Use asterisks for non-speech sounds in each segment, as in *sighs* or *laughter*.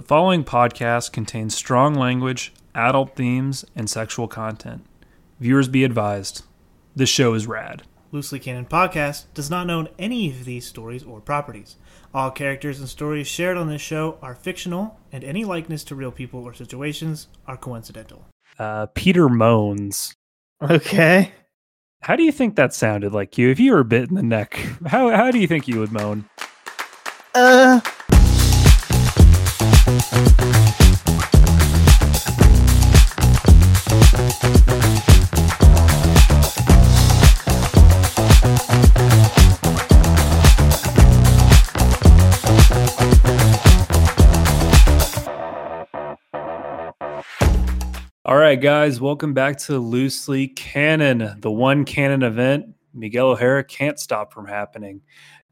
The following podcast contains strong language, adult themes, and sexual content. Viewers be advised. This show is rad. Loosely Canon Podcast does not own any of these stories or properties. All characters and stories shared on this show are fictional, and any likeness to real people or situations are coincidental. Uh, Peter moans. Okay. How do you think that sounded like you? If you were bit in the neck, *laughs* how, how do you think you would moan? Uh. Right, guys, welcome back to Loosely Canon, the one canon event Miguel O'Hara can't stop from happening.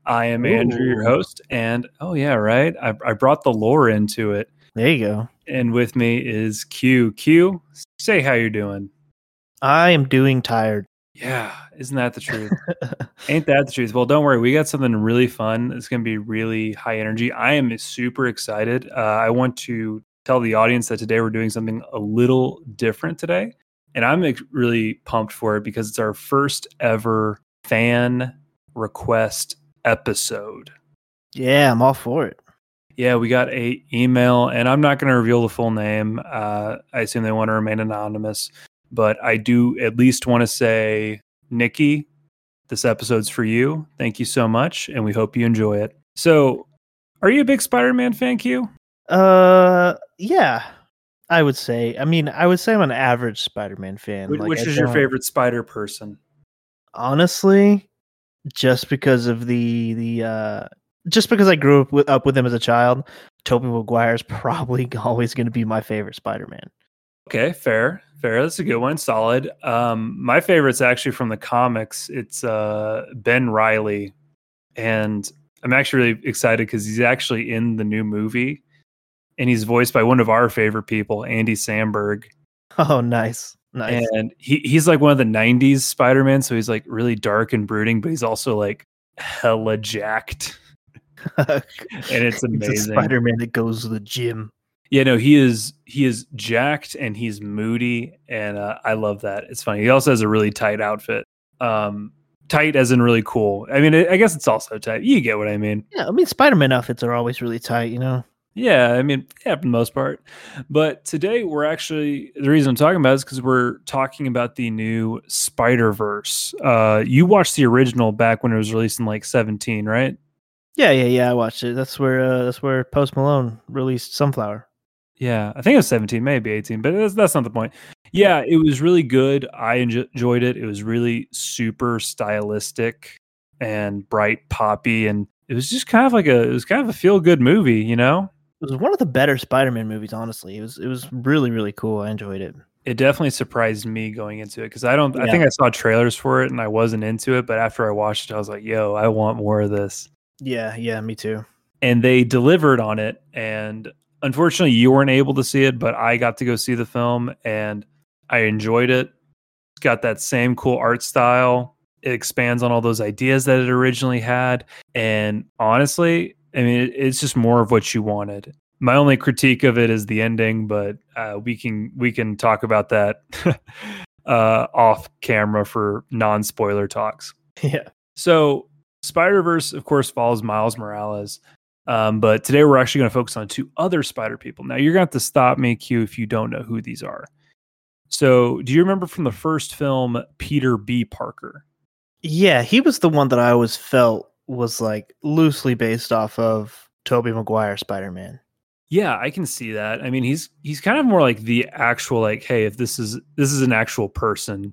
I am Andrew, your host, and oh yeah, right. I, I brought the lore into it, There you go. and with me is Q. Q, say how you're doing. I am doing tired. Yeah, isn't that the truth? *laughs* Ain't that the truth? Well, don't worry. We got something really fun. It's going to be really high energy. I am super excited. Uh, I want to tell the audience that today we're doing something a little different today. And I'm really pumped for it because it's our first ever fan request episode. yeah, I'm all for it. Yeah, we got a email, and I'm not going to reveal the full name. Uh, I assume they want to remain anonymous, but I do at least want to say, Nikki, this episode's for you. Thank you so much, and we hope you enjoy it. So, are you a big Spider-Man fan, Q? Uh, yeah, I would say. I mean, I would say I'm an average Spider-Man fan. Wh- Like, Which is your favorite Spider person? Honestly, just because of the the uh, just because I grew up with, up with him as a child, Tobey Maguire is *laughs* probably always going to be my favorite Spider-Man. Okay, fair, fair. That's a good one. Solid. Um, my favorite's actually from the comics. It's uh, Ben Reilly, and I'm actually really excited because he's actually in the new movie, and he's voiced by one of our favorite people, Andy Samberg, Oh, nice, nice. and he he's like one of the '90s Spider-Man, so he's like really dark and brooding, but he's also like hella jacked, *laughs* and it's amazing. Spider-Man that goes to the gym. Yeah, no, he is he is jacked and he's moody, and uh, I love that. It's funny. He also has a really tight outfit. Um, tight as in really cool. I mean, I guess it's also tight. You get what I mean? Yeah, I mean, Spider-Man outfits are always really tight, you know. Yeah, I mean, yeah, for the most part. But today we're actually the reason I'm talking about it is because we're talking about the new Spider Verse. Uh, you watched the original back when it was released in like 17, right? Yeah, yeah, yeah. I watched it. That's where uh, that's where Post Malone released Sunflower. Yeah, I think it was 17, maybe 18, but that's, that's not the point. Yeah, it was really good. I enjoyed it. It was really super stylistic and bright poppy and it was just kind of like a it was kind of a feel good movie, you know? It was one of the better Spider-Man movies. Honestly, it was it was really really cool. I enjoyed it. It definitely surprised me going into it cuz I don't I think I saw trailers for it and I wasn't into it, but after I watched it I was like, "Yo, I want more of this." Yeah, yeah, me too. and they delivered on it and unfortunately you weren't able to see it but i got to go see the film and i enjoyed it it's got that same cool art style it expands on all those ideas that it originally had and honestly i mean it's just more of what you wanted my only critique of it is the ending but uh, we can we can talk about that *laughs* uh, off camera for non-spoiler talks *laughs* Yeah, so Spider Verse, of course, follows Miles Morales. Um, but today we're actually going to focus on two other Spider people. Now you're going to have to stop me, Q, if you don't know who these are. So, do you remember from the first film Peter B. Parker? yeah. He was the one that I always felt was like loosely based off of Tobey Maguire Spider-Man. Yeah, I can see that. I mean, he's he's kind of more like the actual like, hey, if this is this is an actual person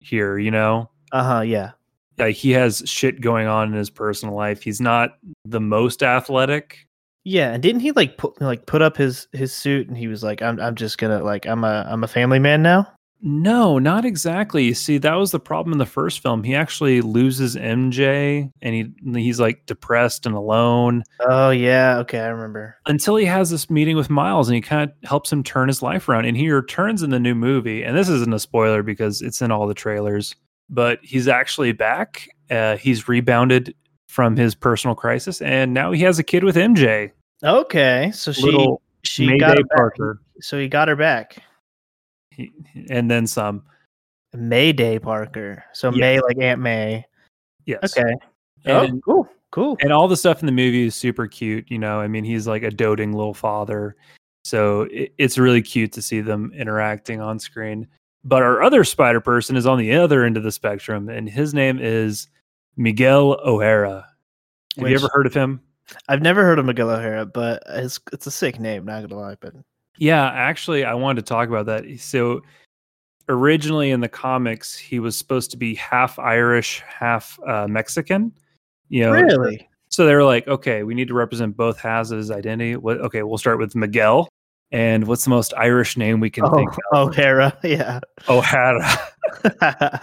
here, you know, Uh huh. Yeah. like he has shit going on in his personal life. He's not the most athletic. Yeah, and didn't he like put like put up his his suit and he was like, "I'm I'm just gonna like I'm a I'm a family man now." No, not exactly. You see, that was the problem in the first film. He actually loses MJ and he he's like depressed and alone Oh yeah, okay, I remember. until he has this meeting with Miles and he kind of helps him turn his life around. And he returns in the new movie. And this isn't a spoiler because it's in all the trailers, but he's actually back. Uh, he's rebounded from his personal crisis and now he has a kid with MJ. Okay, so she Little she Mayday got her back. Parker, So he got her back. He, and then some. Mayday Parker. So Yes. May like Aunt May. Yes. Okay. And, oh, cool. Cool. and all the stuff in the movie is super cute. You know, I mean, he's like a doting little father, so it, it's really cute to see them interacting on screen. But our other Spider Person is on the other end of the spectrum, and his name is Miguel O'Hara. Have you ever heard of him? I've never heard of Miguel O'Hara, but it's it's a sick name, not gonna lie, but Yeah, actually, I wanted to talk about that. So, originally in the comics, he was supposed to be half Irish, half uh, Mexican. You know, really? so they were like, okay, we need to represent both halves of his identity. What? Okay, we'll start with Miguel. And what's the most Irish name we can Oh, think of? O'Hara, *laughs* yeah. O'Hara. *laughs*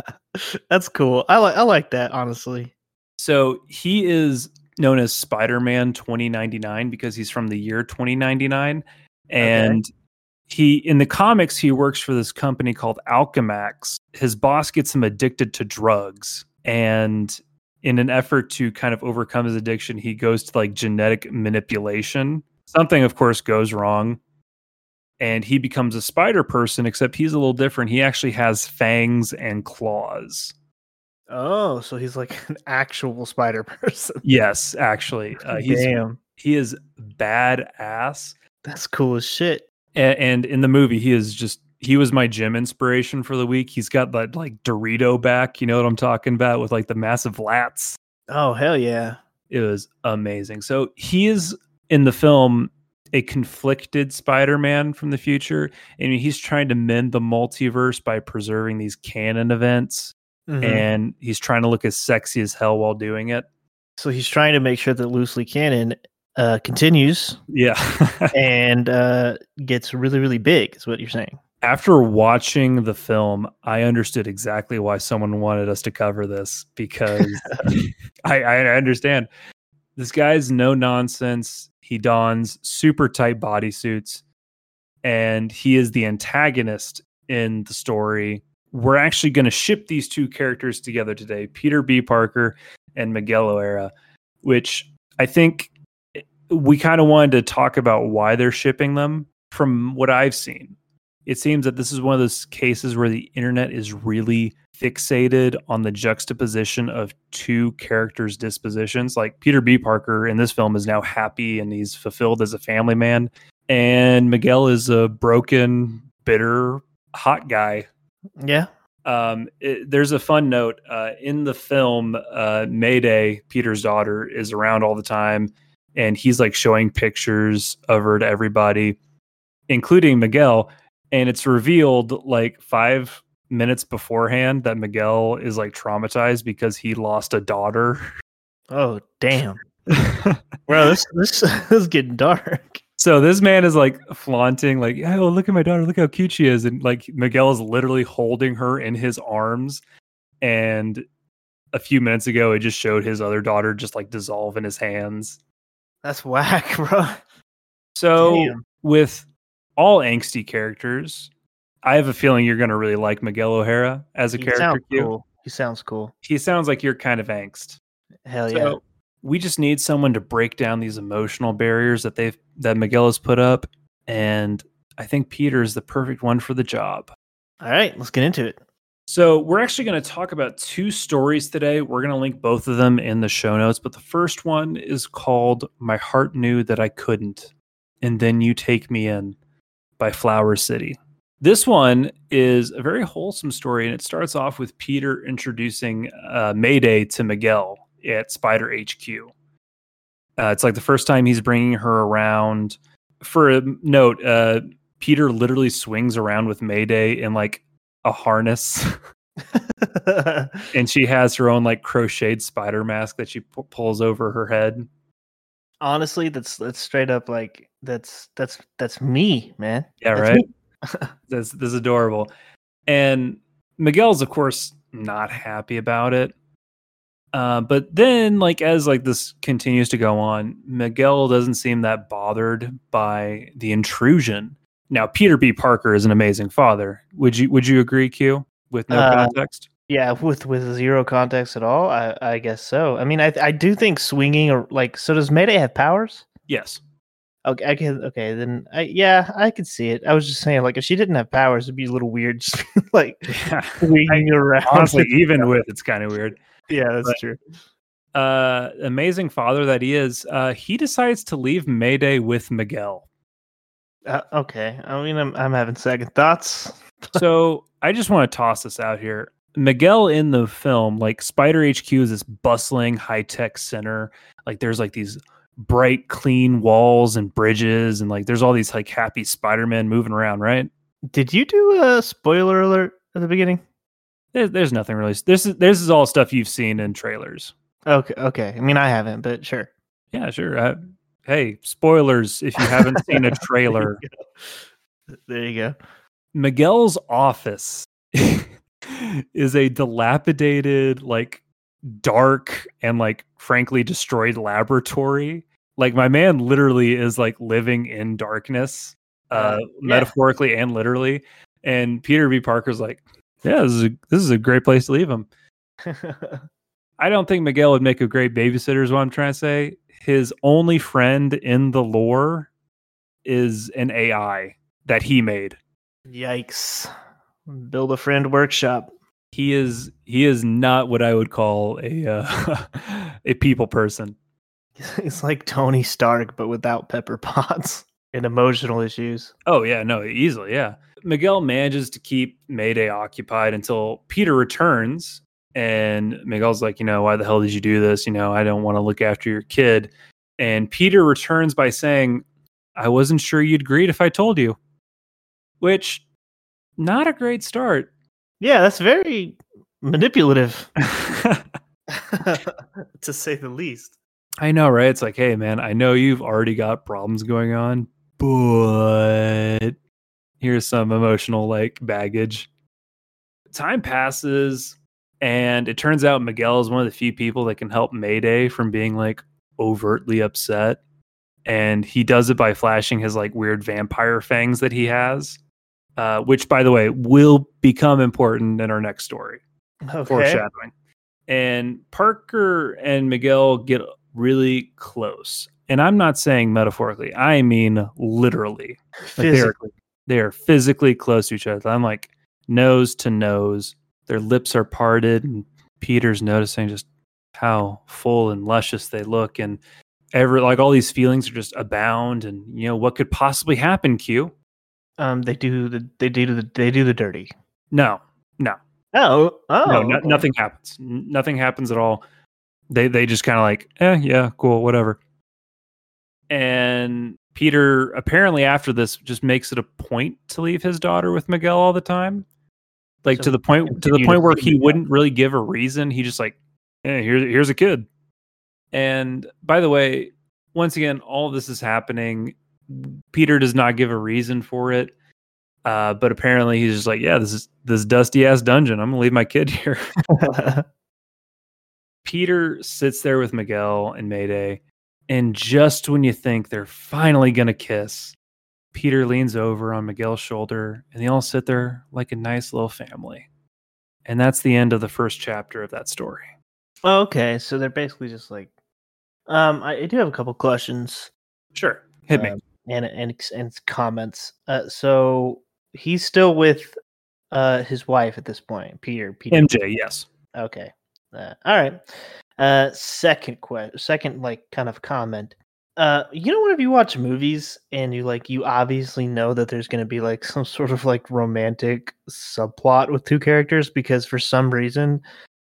That's cool. I like I like that, honestly. So he is known as Spider Man 2099 because he's from the year 2099. And he, in the comics, he works for this company called Alchemax. His boss gets him addicted to drugs. And in an effort to kind of overcome his addiction, he goes to like genetic manipulation. Something, of course, goes wrong. And he becomes a spider person, except he's a little different. He actually has fangs and claws. Oh, so he's like an actual spider *laughs* person. Yes, actually, uh, he's Damn. he is badass. That's cool as shit. And, and in the movie, he is just he was my gym inspiration for the week. He's got that like Dorito back, you know what I'm talking about, with like the massive lats. Oh hell yeah. It was amazing. So he is in the film a conflicted Spider-Man from the future, and he's trying to mend the multiverse by preserving these canon events, Mhm. and he's trying to look as sexy as hell while doing it. So he's trying to make sure that loosely canon uh, continues Yeah. *laughs* and uh, gets really really big. Is what you're saying? after watching the film, I understood exactly why someone wanted us to cover this because *laughs* I, I understand this guy's no nonsense. He dons super tight bodysuits and he is the antagonist in the story. We're actually going to ship these two characters together today Peter B. Parker and Miguel O'Hara, which I think we kind of wanted to talk about why they're shipping them from what I've seen it seems that this is one of those cases where the internet is really fixated on the juxtaposition of two characters' dispositions. Like Peter B. Parker in this film is now happy and he's fulfilled as a family man, and Miguel is a broken, bitter, hot guy. Yeah. Um, it, there's a fun note uh, in the film. Uh, Mayday, Peter's daughter, is around all the time, and he's like showing pictures of her to everybody, including Miguel and it's revealed like five minutes beforehand that Miguel is like traumatized because he lost a daughter. Oh damn, *laughs* bro, this this, *laughs* this is getting dark. so this man is like flaunting, like, "Oh, look at my daughter! Look how cute she is!" And like Miguel is literally holding her in his arms. And a few minutes ago, it just showed his other daughter just like dissolve in his hands. That's whack, *laughs* bro. So Damn. with all angsty characters, I have a feeling you're going to really like Miguel O'Hara as a He character. sounds cool. He sounds cool. He sounds like you're kind of angst. Hell So yeah. we just need someone to break down these emotional barriers that they've that Miguel has put up, and I think Peter is the perfect one for the job. All right, let's get into it. So we're actually going to talk about two stories today. We're going to link both of them in the show notes, but the first one is called "My Heart Knew That I Couldn't," and then you take me in by FlowerCitti. This one is a very wholesome story, and it starts off with Peter introducing uh, Mayday to Miguel at Spider HQ. Uh, it's like the first time he's bringing her around. For a note, uh, Peter literally swings around with Mayday in like a harness, *laughs* and she *laughs* has her own like crocheted spider mask that she pu- pulls over her head. Honestly, that's that's straight up like that's that's that's me, man. Yeah, That's right. *laughs* That's this is adorable. And Miguel's of course not happy about it. Uh, but then like as like this continues to go on, Miguel doesn't seem that bothered by the intrusion. Now Peter B. Parker is an amazing father. Would you would you agree, Q? With no Uh, context? Yeah, with with zero context at all, I I guess so. I mean, I I do think swinging or like so does Mayday have powers? Yes. Okay, I can. Okay, then I yeah, I could see it. I was just saying, like, if she didn't have powers, it'd be a little weird, *laughs* just like *laughs* Yeah. swinging around. Honestly, *laughs* even with it's kind of weird. yeah, that's but- true. Uh, amazing father that he is. Uh, he decides to leave Mayday with Miguel. Uh, okay, I mean, I'm I'm having second thoughts. *laughs* so I just want to toss this out here. Miguel in the film, like Spider HQ is this bustling high tech center. Like there's like these bright, clean walls and bridges, and like there's all these like happy Spider Men moving around, right? Did you do a spoiler alert at the beginning? There's, there's nothing really. This is this is all stuff you've seen in trailers. Okay, okay. I mean, I haven't, but sure. Yeah, sure. Uh, hey, spoilers if you haven't seen a *laughs* trailer. There you go. Miguel's office *laughs* is a dilapidated, like dark and like frankly destroyed laboratory. Like my man literally is like living in darkness, uh, Uh, yeah. metaphorically and literally. And Peter B. Parker's like, yeah, this is a, this is a great place to leave him. *laughs* I don't think Miguel would make a great babysitter. Is what I'm trying to say. His only friend in the lore is an AI that he made. Yikes! Build a friend workshop. he is he is not what I would call a uh, *laughs* a people person. *laughs* It's like Tony Stark, but without Pepper Potts *laughs* and emotional issues. Oh yeah, no, easily, yeah. Miguel manages to keep Mayday occupied until Peter returns, and Miguel's like, you know, why the hell did you do this? You know, I don't want to look after your kid. And Peter returns by saying, I wasn't sure you'd greet if I told you. Which, not a great start. Yeah, that's very manipulative, *laughs* *laughs* to say the least. I know, right? It's like, hey, man, I know you've already got problems going on, but here's some emotional like baggage. Time passes, and it turns out Miguel is one of the few people that can help Mayday from being like overtly upset. And he does it by flashing his like weird vampire fangs that he has, uh, which, by the way, will become important in our next story Okay. foreshadowing. And Parker and Miguel get really close. And I'm not saying metaphorically, I mean literally. Like they're, Physically. they are physically close to each other. I'm like nose to nose. Their lips are parted, and Peter's noticing just how full and luscious they look. And every like all these feelings are just abound. And you know, what could possibly happen, Q? Um, they do the they do the they do the dirty. No, no. Oh, oh, no, no okay. nothing happens. Nothing happens at all. They they just kind of like, eh, yeah, cool, whatever. And Peter apparently after this just makes it a point to leave his daughter with Miguel all the time, like So to the point to the to point where he wouldn't really give a reason. He just like, eh, here's here's a kid. And by the way, once again, all this is happening. Peter does not give a reason for it. Uh, but apparently he's just like, yeah, this is this dusty ass dungeon. I'm gonna leave my kid *laughs* here. *laughs* Peter sits there with Miguel and Mayday, and just when you think they're finally gonna kiss, Peter leans over on Miguel's shoulder, and they all sit there like a nice little family. And that's the end of the first chapter of that story. okay, so they're basically just like. Um, I, I do have a couple questions. Sure, hit me. um, and and and comments. Uh, so he's still with uh his wife at this point, Peter. Peter. MJ, yes. Okay. Uh, all right. Uh, second question. Second, like, kind of comment. Uh, you know, whenever you watch movies and you like, you obviously know that there's going to be like some sort of like romantic subplot with two characters because for some reason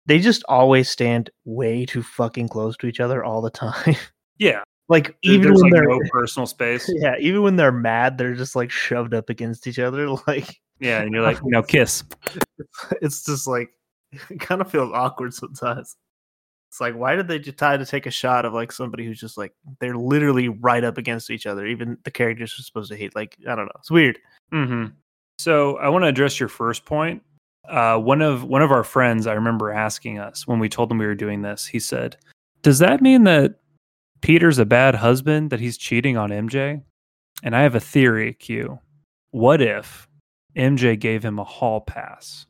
they just always stand way too fucking close to each other all the time. *laughs* Yeah, like even there's when like they're no personal space. *laughs* yeah, even when they're mad, they're just like shoved up against each other. *laughs* Like Yeah, and you're like, no, kiss. it's just like it kind of feels awkward sometimes. It's like why did they try to take a shot of like somebody who's just like they're literally right up against each other? Even the characters are supposed to hate. Like I don't know, it's weird. hmm So I want to address your first point. Uh, one of one of our friends, I remember asking us when we told him we were doing this. He said, "Does that mean that Peter's a bad husband? That he's cheating on MJ?" And I have a theory. Q. What if MJ gave him a hall pass,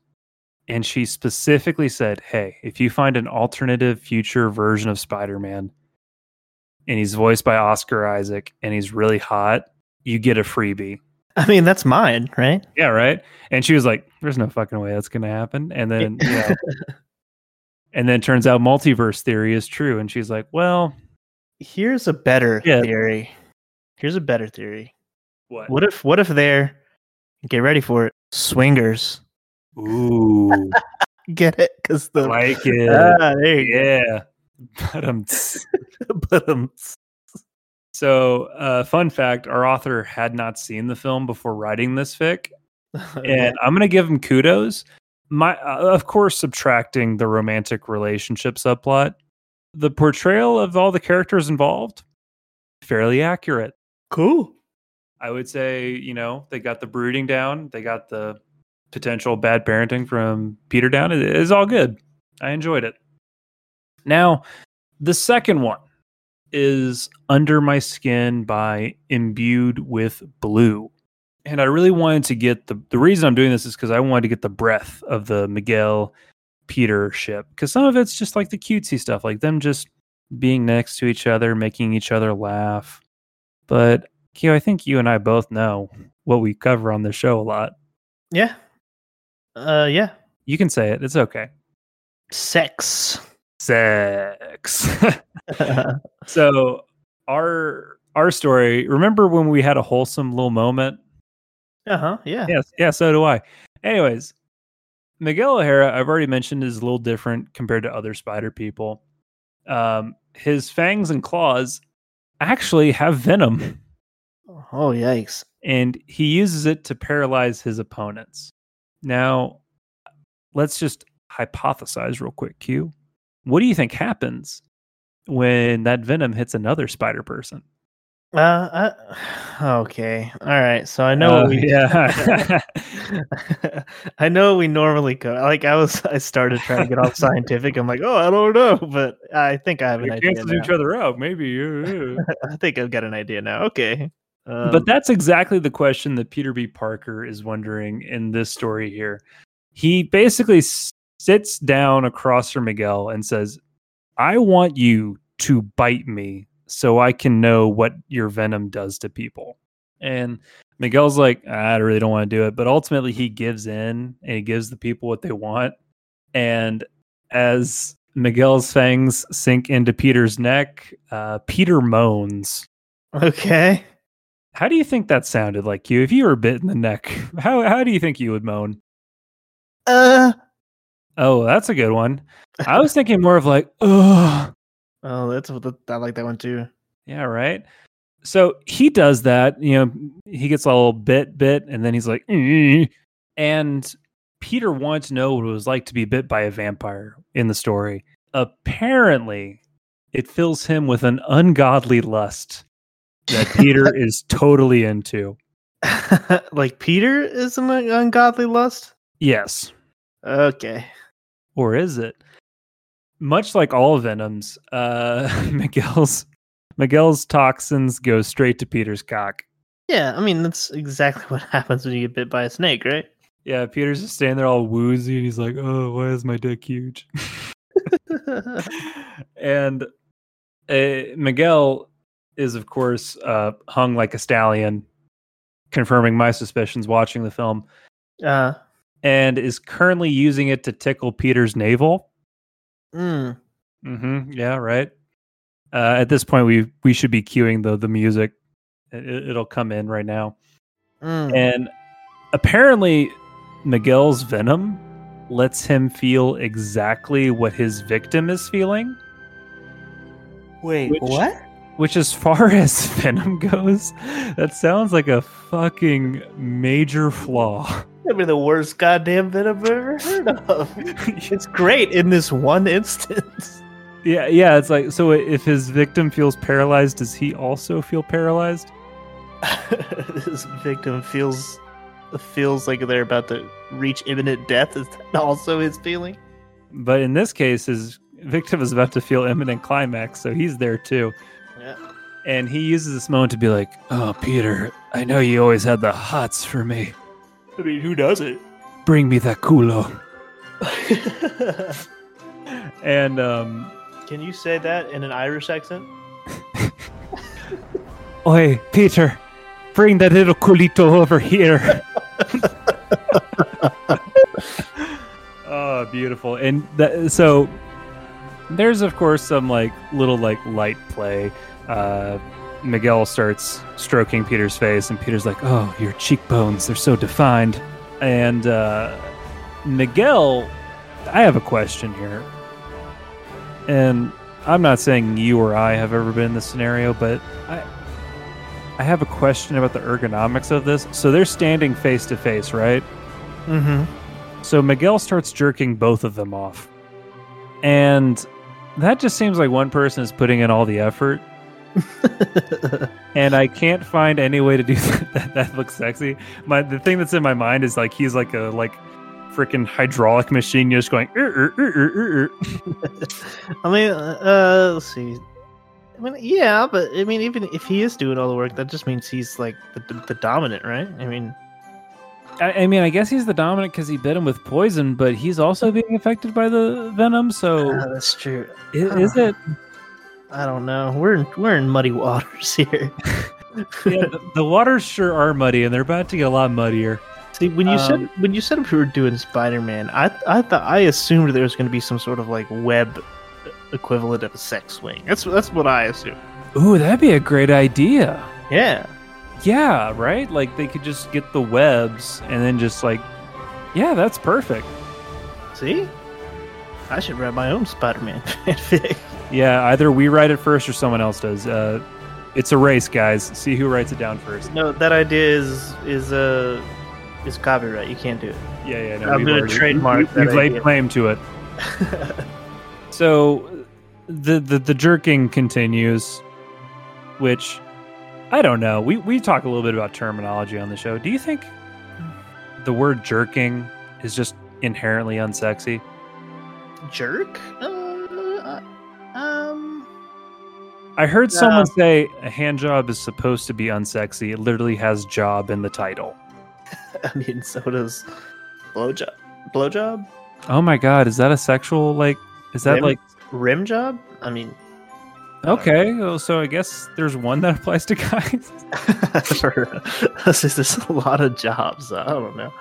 and she specifically said, "Hey, if you find an alternative future version of Spider-Man, and he's voiced by Oscar Isaac and he's really hot, you get a freebie. I mean, that's mine, right? Yeah, right. And she was like, "There's no fucking way that's gonna happen." And then, you know, *laughs* and then it turns out multiverse theory is true. And she's like, "Well, Here's a better Yeah. theory. Here's a better theory. what? What if what if they're get ready for it? Swingers. Ooh, *laughs* Get it? Because the like it. ah, there you yeah, but um. But um, so uh, fun fact: our author had not seen the film before writing this fic, *laughs* and I'm gonna give him kudos. My, uh, of course, subtracting the romantic relationship subplot, the portrayal of all the characters involved, fairly accurate. cool. I would say, you know, they got the brooding down, they got the potential bad parenting from Peter down. It is all good. I enjoyed it. Now, the second one is Under My Skin by Imbued with Blue. And I really wanted to get the the reason I'm doing this is because I wanted to get the breath of the Miguel Peter ship. Because some of it's just like the cutesy stuff, like them just being next to each other, making each other laugh. But Keo, I think you and I both know what we cover on the show a lot. Yeah. Uh, yeah. You can say it. It's okay. Sex. Sex. *laughs* *laughs* so our our story. Remember when we had a wholesome little moment? Uh huh. Yeah. Yes. Yeah. So do I. Anyways, Miguel O'Hara, I've already mentioned, is a little different compared to other spider people. Um, his fangs and claws actually have venom. Oh yikes! and he uses it to paralyze his opponents. Now, let's just hypothesize real quick, Q. What do you think happens when that venom hits another spider person? Uh, uh, *sighs* okay. All right. So I know what we yeah. *laughs* I know we normally go. Like I was, I started trying to get all scientific. I'm like, oh, I don't know, but I think I have an idea. cancel each other out, maybe. *laughs* I think I've got an idea now. Okay. Um, but that's exactly the question that Peter B. Parker is wondering in this story here. He basically sits down across from Miguel and says, I want you to bite me so I can know what your venom does to people. And Miguel's like, I really don't want to do it. But ultimately, he gives in and he gives the people what they want. And as Miguel's fangs sink into Peter's neck, uh, Peter moans. okay. How do you think that sounded like you? If you were bit in the neck, *laughs* how how do you think you would moan? Uh. Oh, that's a good one. *laughs* I was thinking more of like, oh, Oh, that's what the, I like that one too. yeah, right. So he does that. You know, he gets a little bit, bit, and then he's like, "Eh." and Peter wanted to know what it was like to be bit by a vampire in the story. Apparently, it fills him with an ungodly lust that Peter *laughs* is totally into. *laughs* like Peter is an ungodly lust. Yes. Okay. or is it? Much like all venoms, uh, *laughs* Miguel's Miguel's toxins go straight to Peter's cock. Yeah, I mean that's exactly what happens when you get bit by a snake, right? Yeah, Peter's just standing there all woozy, and he's like, "Oh, why is my dick huge?" and uh, Miguel is, of course, uh, hung like a stallion, confirming my suspicions watching the film, uh, and is currently using it to tickle Peter's navel. mm, Mm-hmm. Yeah, right. Uh, at this point, we we should be queuing the the music. It, it'll come in right now. mm. And apparently, Miguel's venom lets him feel exactly what his victim is feeling. Wait, which- what? Which, as far *laughs* as venom goes, that sounds like a fucking major flaw. That'd be the worst goddamn venom I've ever heard of. *laughs* it's great in this one instance. yeah, yeah. It's like so. If his victim feels paralyzed, does he also feel paralyzed? *laughs* his victim feels feels like they're about to reach imminent death. Is that also his feeling? But in this case, his victim is about to feel imminent climax, so he's there too. Yeah. And he uses this moment to be like, "Oh, Peter, I know you always had the hots for me. I mean, who doesn't? Bring me that culo." *laughs* And um, Can you say that in an Irish accent? *laughs* Oi, Peter, bring that little culito over here. oh, *laughs* beautiful. And that, so there's of course some like little like light play. Uh, Miguel starts stroking Peter's face, and Peter's like, "Oh, your cheekbones, they're so defined." And uh, Miguel, I have a question here. And I'm not saying you or I have ever been in this scenario, but I I have a question about the ergonomics of this. So they're standing face to face, right? Mm-hmm. So Miguel starts jerking both of them off. And that just seems like one person is putting in all the effort. *laughs* and I can't find any way to do *laughs* that, that that looks sexy. My the thing that's in my mind is like he's like a like freaking hydraulic machine just going "Er, er, er, er, er, er." *laughs* I mean, uh, let's see. I mean, yeah, but I mean, even if he is doing all the work, that just means he's like the, the, the dominant, right? I mean, I, I mean, I guess he's the dominant because he bit him with poison, but he's also being affected by the venom. So ah, that's true. i- is, it? I don't know. We're in, we're in muddy waters *laughs* here. Yeah, the, the waters sure are muddy, and they're about to get a lot muddier. See, when you Um, said when you said we were doing Spider Man, I I thought I assumed there was going to be some sort of like web equivalent of a sex swing. That's that's what I assumed. Ooh, that'd be a great idea. Yeah. Yeah, right? Like they could just get the webs and then just like, yeah, that's perfect. See, I should write my own Spider Man *laughs* fanfic. Yeah, either we write it first or someone else does. Uh, it's a race, guys. See who writes it down first. No, that idea is is uh is copyright. You can't do it. Yeah, yeah. No, I'm gonna already- trademark We, we've laid claim to it. *laughs* So, the, the the jerking continues, which I don't know. We we talk a little bit about terminology on the show. Do you think the word jerking is just inherently unsexy? Jerk? I heard someone say a hand job is supposed to be unsexy. It literally has job in the title. *laughs* I mean, so does blowjob. Blowjob? Oh my god, is that a sexual like? Is that Rim? like Rim job? I mean, okay? well, So I guess there's one that applies to guys. *laughs* is *laughs* a lot of jobs. I don't know.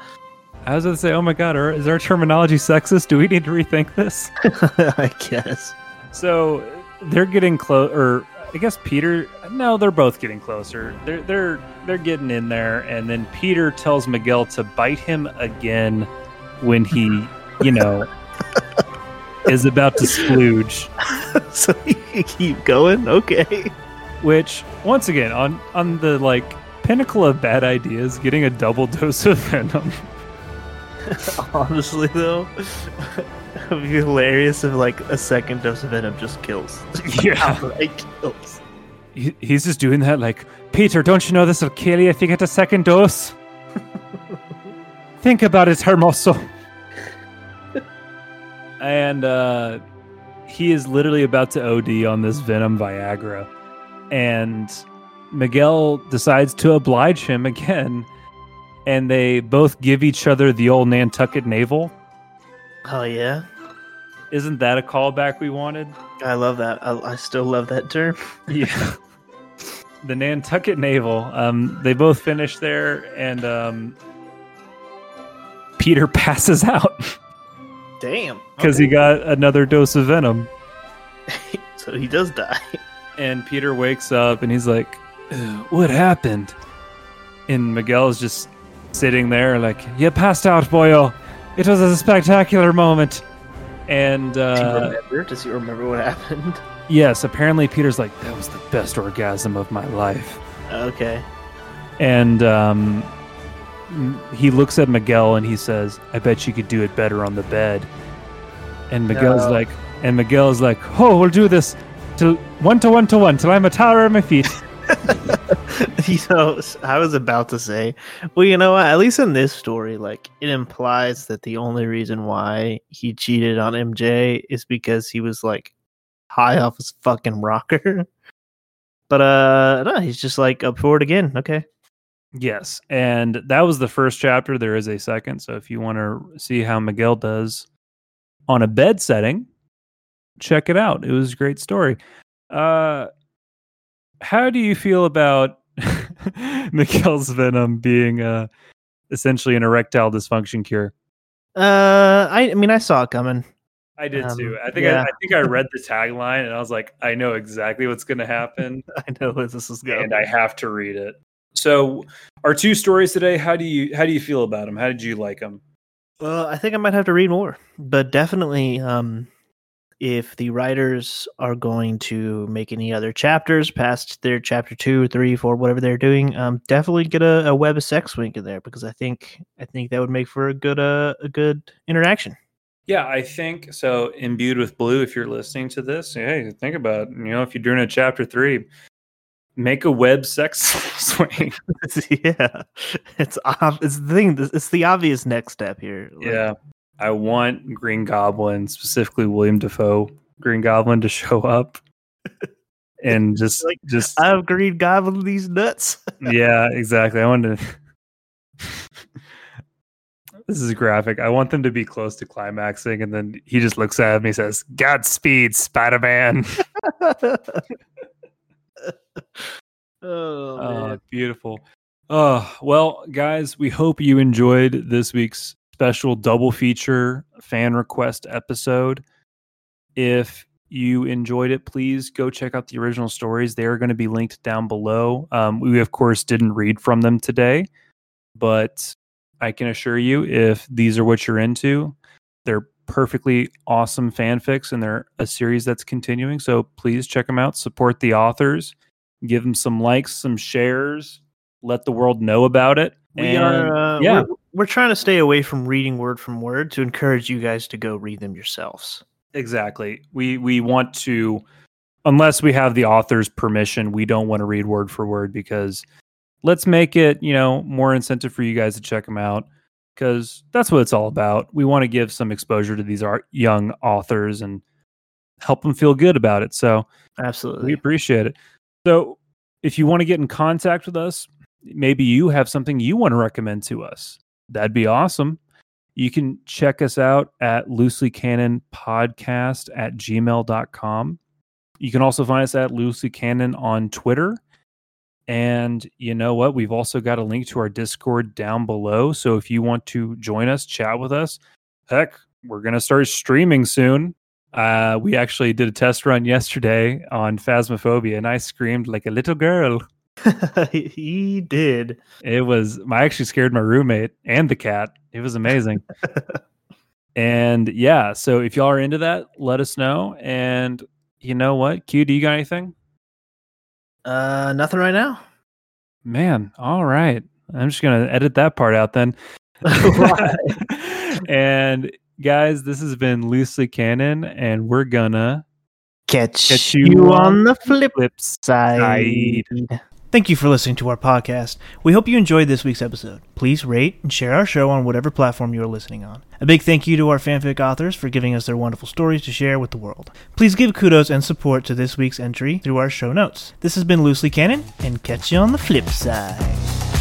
I was going to say, oh my god, are, is our terminology sexist? Do we need to rethink this? I guess. So they're getting close, or I guess Peter. No, they're both getting closer. They're they're they're getting in there, and then Peter tells Miguel to bite him again when he, you know, *laughs* is about to splooge. *laughs* so you keep going? Okay. Which, once again, on on the like pinnacle of bad ideas, getting a double *laughs* dose of venom. Honestly, though, *laughs* it'd be hilarious if like a second dose of venom just kills. *laughs* Yeah. *laughs* outright kills. He, he's just doing that like, Peter, don't you know this will kill you if you get a second dose? Think about it, Hermoso. and uh, he is literally about to OD on this Venom Viagra. And Miguel decides to oblige him again. And they both give each other the old Nantucket navel. Oh yeah, Isn't that a callback we wanted? I love that. I, I still love that term. *laughs* Yeah. the Nantucket Navel. Um, they both finish there, and um, Peter *laughs* passes out Damn. because he got another dose of venom. *laughs* so he does die. And Peter wakes up and he's like, "What happened?" And Miguel is just sitting there, like, "You passed out, boyo. It was a spectacular moment." And Does he uh, remember? Does he remember what happened? *laughs* yes, apparently Peter's like, "That was the best orgasm of my life." Okay. and um, he looks at Miguel and he says, "I bet you could do it better on the bed." And Miguel's No. like, and Miguel's like, "Oh, we'll do this till one to one to one till I'm a tower at my feet." *laughs* *laughs* you know, I was about to say, well, you know what? At least in this story, like it implies that the only reason why he cheated on MJ is because he was like high off his fucking rocker. *laughs* But uh, no, he's just like up for it again. Okay. yes, and that was the first chapter. There is a second, so if you want to see how Miguel does on a bed setting, check it out. It was a great story. Uh, how do you feel about *laughs* Miguel's venom being uh, essentially an erectile dysfunction cure? Uh, I, I mean, I saw it coming. I did Um, too. I think yeah. I, I think I read the tagline and I was like, I know exactly what's going to happen, *laughs* I know where this is going. and I have to read it. So, our two stories today. How do you how do you feel about them? How did you like them? Well, I think I might have to read more, but definitely, um, if the writers are going to make any other chapters past their chapter two, three, four, whatever they're doing, um, definitely get a, a web of sex wink in there because I think I think that would make for a good uh, a good interaction. Yeah, I think so. Imbued with blue. If you're listening to this, hey, think about it. you know if you're doing a chapter three, make a web sex *laughs* swing. *laughs* yeah, it's ob- it's the thing. It's the obvious next step here. Like, Yeah. I want Green Goblin, specifically William Dafoe Green Goblin, to show up *laughs* and just Like, just I've Green Goblin these nuts. *laughs* yeah, exactly. I want to *laughs* This is graphic. I want them to be close to climaxing and then he just looks at me and says, Godspeed, Spider-Man. oh, Oh, man. beautiful. Oh, well, guys, we hope you enjoyed this week's special double feature fan request episode. If you enjoyed it, please go check out the original stories. They are going to be linked down below. Um, we, of course, didn't read from them today, but I can assure you, if these are what you're into, they're perfectly awesome fanfics and they're a series that's continuing. So please check them out, support the authors give them some likes, some shares, let the world know about it. We And, are, uh, yeah. we're, we're trying to stay away from reading word from word to encourage you guys to go read them yourselves. exactly. We we want to, unless we have the author's permission, we don't want to read word for word because let's make it you know more incentive for you guys to check them out because that's what it's all about. We want to give some exposure to these art, young authors and help them feel good about it. So absolutely. we appreciate it. So, if you want to get in contact with us, maybe you have something you want to recommend to us. That'd be awesome. You can check us out at loosely canon podcast at gmail.com. You can also find us at loosely canon on Twitter. And you know what? We've also got a link to our Discord down below. So if you want to join us, chat with us, heck, we're going to start streaming soon. Uh, we actually did a test run yesterday on Phasmophobia, and I screamed like a little girl. *laughs* he did. It was I actually scared my roommate and the cat. It was amazing. *laughs* and yeah, so if y'all are into that, let us know. And you know what, Q, do you got anything? Uh, nothing right now. Man, all right. I'm just gonna edit that part out then. *laughs* And guys, this has been loosely canon, and we're gonna Catch, Catch you, you on on the flip flips. side. Thank you for listening to our podcast. We hope you enjoyed this week's episode. Please rate and share our show on whatever platform you are listening on. A big thank you to our fanfic authors for giving us their wonderful stories to share with the world. Please give kudos and support to this week's entry through our show notes. This has been Loosely Canon, and catch you on the flip side.